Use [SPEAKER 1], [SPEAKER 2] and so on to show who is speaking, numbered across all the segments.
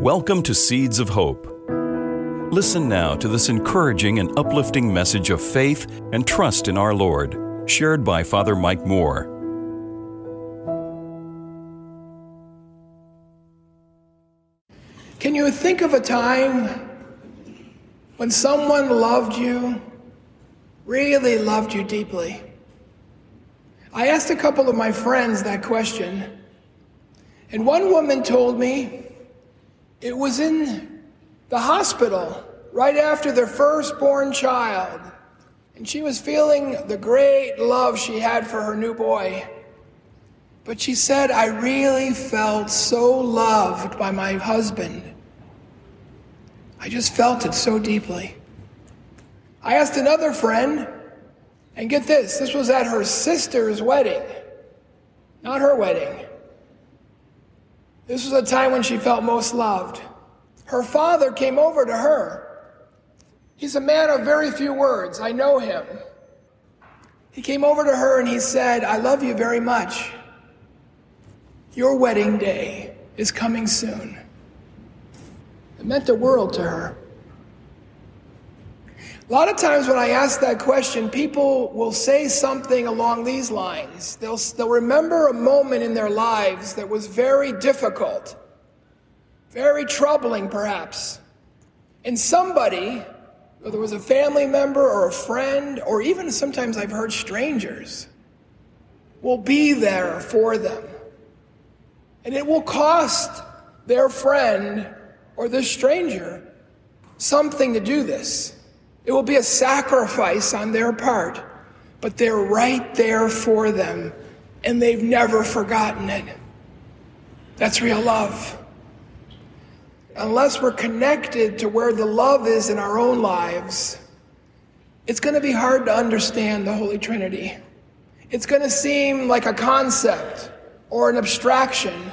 [SPEAKER 1] Welcome to Seeds of Hope. Listen now to this encouraging and uplifting message of faith and trust in our Lord, shared by Father Mike Moore.
[SPEAKER 2] Can you think of a time when someone loved you, really loved you deeply? I asked a couple of my friends that question, and one woman told me it was in the hospital right after their firstborn child, and she was feeling the great love she had for her new boy. But she said, I really felt so loved by my husband. I just felt it so deeply. I asked another friend, and get this this was at her sister's wedding, not her wedding. This was a time when she felt most loved. Her father came over to her. He's a man of very few words. I know him. He came over to her and he said, I love you very much. Your wedding day is coming soon. It meant the world to her. A lot of times when I ask that question, people will say something along these lines. They'll, they'll remember a moment in their lives that was very difficult, very troubling perhaps. And somebody, whether it was a family member or a friend, or even sometimes I've heard strangers, will be there for them. And it will cost their friend or this stranger something to do this. It will be a sacrifice on their part, but they're right there for them, and they've never forgotten it. That's real love. Unless we're connected to where the love is in our own lives, it's going to be hard to understand the Holy Trinity. It's going to seem like a concept or an abstraction.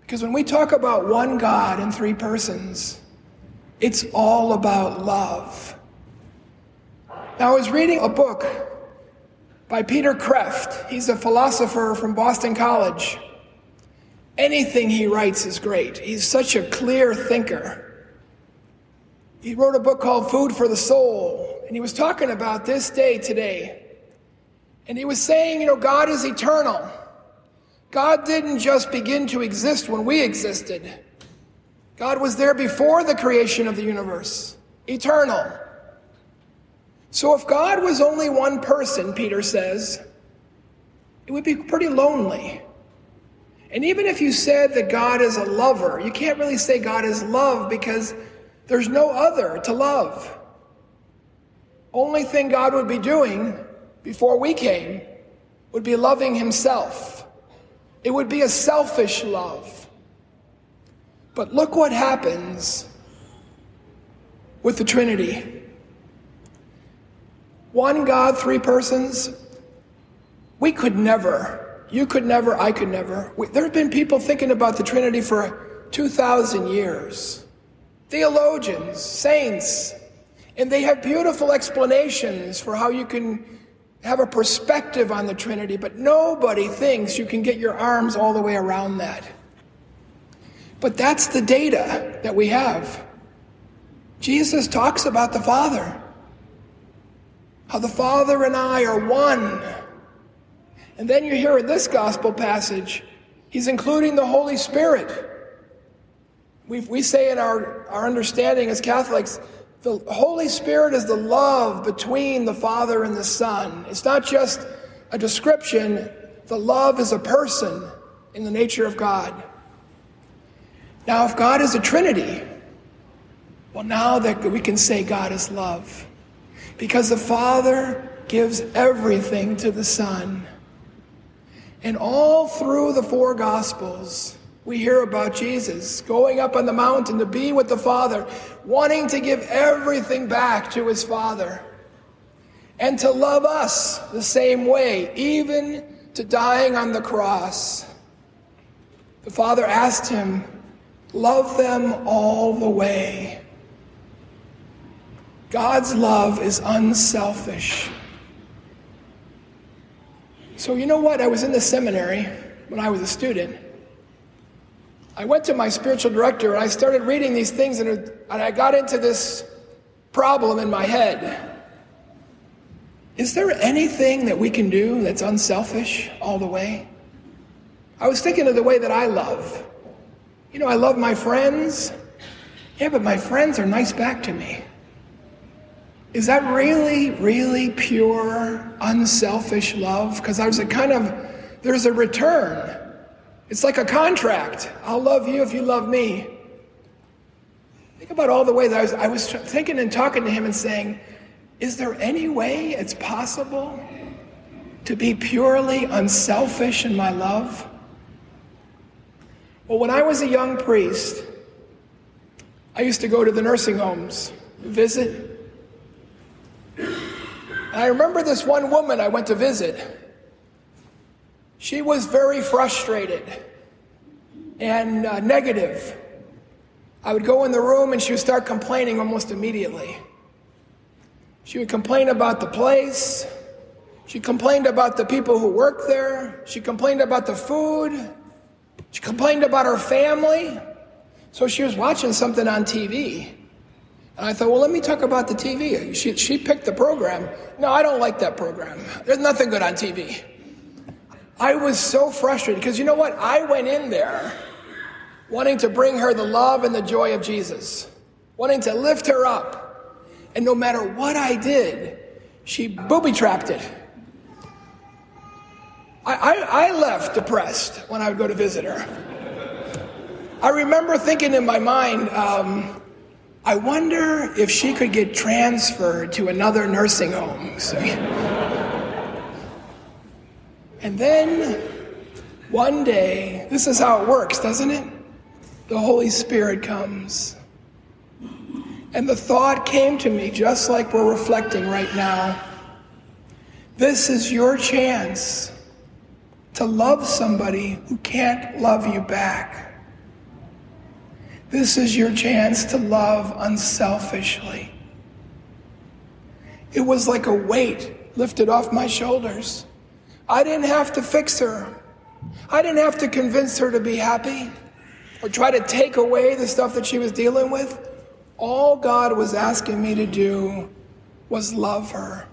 [SPEAKER 2] Because when we talk about one God in three persons, it's all about love. Now, I was reading a book by Peter Kreeft. He's a philosopher from Boston College. Anything he writes is great. He's such a clear thinker. He wrote a book called Food for the Soul, and he was talking about this day today. And he was saying, you know, God is eternal. God didn't just begin to exist when we existed. God was there before the creation of the universe, eternal. So if God was only one person, Peter says, it would be pretty lonely. And even if you said that God is a lover, you can't really say God is love because there's no other to love. Only thing God would be doing before we came would be loving himself. It would be a selfish love. But look what happens with the Trinity one God, three persons. We could never, you could never, I could never. We, there have been people thinking about the Trinity for 2,000 years. Theologians, saints, and they have beautiful explanations for how you can have a perspective on the Trinity, but nobody thinks you can get your arms all the way around that. But that's the data that we have. Jesus talks about the Father, how the Father and I are one. And then you hear in this gospel passage, he's including the Holy Spirit. We, we say in our, our understanding as Catholics, the Holy Spirit is the love between the Father and the Son. It's not just a description, the love is a person in the nature of God. Now, if God is a Trinity, well, now that we can say God is love. Because the Father gives everything to the Son. And all through the four Gospels, we hear about Jesus going up on the mountain to be with the Father, wanting to give everything back to his Father, and to love us the same way, even to dying on the cross. The Father asked him, Love them all the way. God's love is unselfish. So, you know what? I was in the seminary when I was a student. I went to my spiritual director and I started reading these things, and, I got into this problem in my head. Is there anything that we can do that's unselfish all the way? I was thinking of the way that I love. You know, I love my friends. Yeah, but my friends are nice back to me. Is that really, really pure, unselfish love? Because there's a kind of, there's a return. It's like a contract. I'll love you if you love me. Think about all the ways I was, I was thinking and talking to him and saying, is there any way it's possible to be purely unselfish in my love? Well, when I was a young priest, I used to go to the nursing homes, visit. And I remember this one woman I went to visit. She was very frustrated and uh, negative. I would go in the room and she would start complaining almost immediately. She would complain about the place. She complained about the people who worked there. She complained about the food. She complained about her family. So she was watching something on TV. And I thought, well, let me talk about the TV. She, she picked the program. No, I don't like that program. There's nothing good on TV. I was so frustrated because you know what? I went in there wanting to bring her the love and the joy of Jesus, wanting to lift her up. And no matter what I did, she booby trapped it. I, I, I, left depressed when I would go to visit her. I remember thinking in my mind, um, I wonder if she could get transferred to another nursing home. and then one day, this is how it works, doesn't it? The Holy Spirit comes and the thought came to me just like we're reflecting right now. This is your chance to love somebody who can't love you back. This is your chance to love unselfishly. It was like a weight lifted off my shoulders. I didn't have to fix her. I didn't have to convince her to be happy or try to take away the stuff that she was dealing with. All God was asking me to do was love her.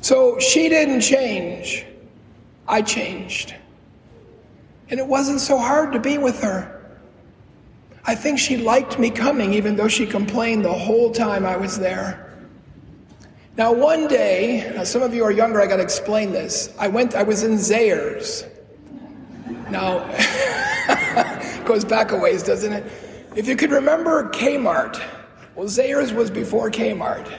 [SPEAKER 2] So she didn't change. I changed. And it wasn't so hard to be with her. I think she liked me coming, even though she complained the whole time I was there. Now, one day, now some of you are younger, I got to explain this. I went, I was in Zayre's. Now, goes back a ways, doesn't it? If you could remember Kmart, well, Zayre's was before Kmart.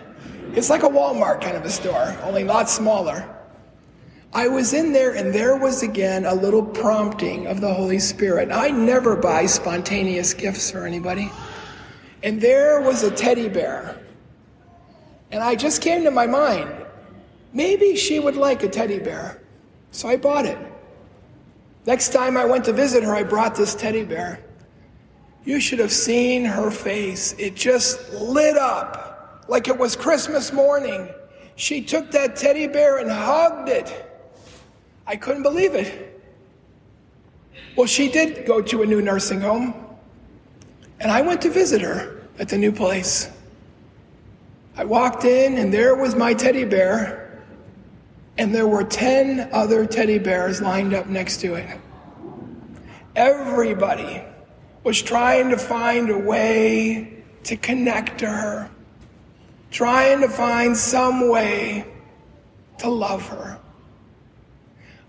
[SPEAKER 2] It's like a Walmart kind of a store, only a lot smaller. I was in there, and there was again a little prompting of the Holy Spirit. I never buy spontaneous gifts for anybody. And there was a teddy bear. And I just came to my mind maybe she would like a teddy bear. So I bought it. Next time I went to visit her, I brought this teddy bear. You should have seen her face. It just lit up like it was Christmas morning. She took that teddy bear and hugged it. I couldn't believe it. Well, she did go to a new nursing home, and I went to visit her at the new place. I walked in, and there was my teddy bear, and there were 10 other teddy bears lined up next to it. Everybody was trying to find a way to connect to her, trying to find some way to love her.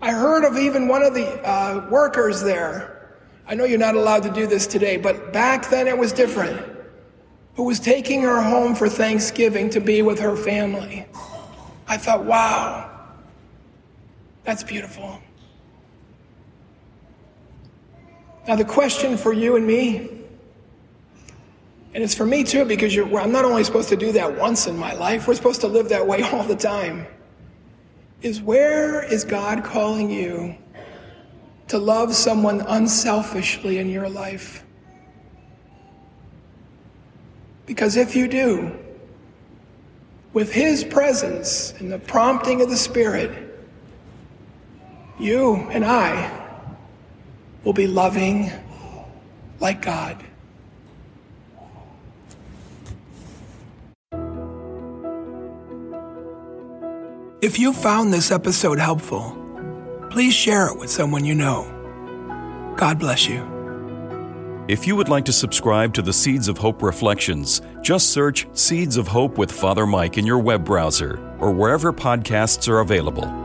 [SPEAKER 2] I heard of even one of the uh, workers there. I know you're not allowed to do this today, but back then it was different. Who was taking her home for Thanksgiving to be with her family. I thought, wow, that's beautiful. Now, the question for you and me, and it's for me too, because I'm not only supposed to do that once in my life, we're supposed to live that way all the time, is where is God calling you to love someone unselfishly in your life? Because if you do, with His presence and the prompting of the Spirit, you and I will be loving like God. If you found this episode helpful, please share it with someone you know. God bless you.
[SPEAKER 1] If you would like to subscribe to the Seeds of Hope Reflections, just search Seeds of Hope with Father Mike in your web browser or wherever podcasts are available.